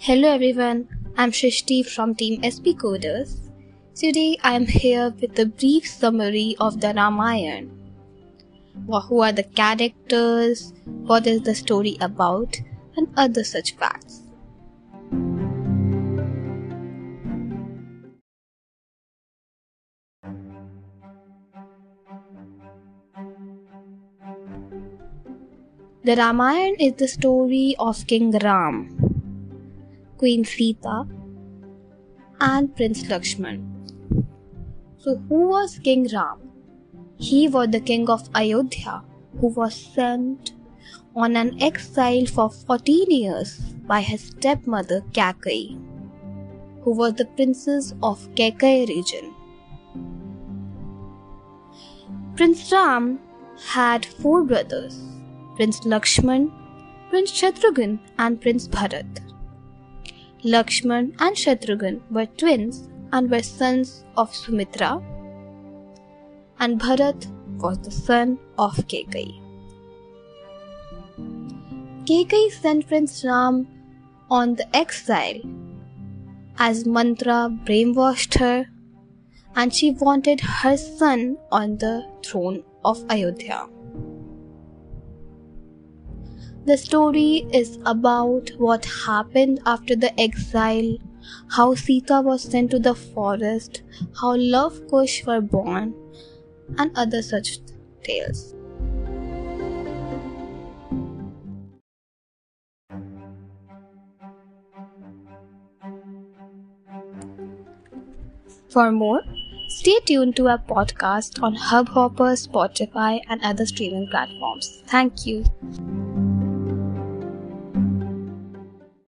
Hello everyone, I'm Srishti from Team SP Coders. Today I am here with a brief summary of the Ramayana. Who are the characters, what is the story about, and other such facts. The Ramayana is the story of King Ram, Queen Sita, and Prince Lakshman. So, who was King Ram? He was the king of Ayodhya who was sent on an exile for 14 years by his stepmother Kaikeyi, who was the princess of Kekai region. Prince Ram had four brothers Prince Lakshman, Prince Shatrughan, and Prince Bharat. Lakshman and Shatrughan were twins and were sons of Sumitra, and Bharat was the son of Kekai. Kekai sent Prince Ram on the exile as Manthara brainwashed her and she wanted her son on the throne of Ayodhya. The story is about what happened after the exile, how Sita was sent to the forest, how Love Kush were born, and other such tales. For more, stay tuned to our podcast on Hubhopper, Spotify, and other streaming platforms. Thank you.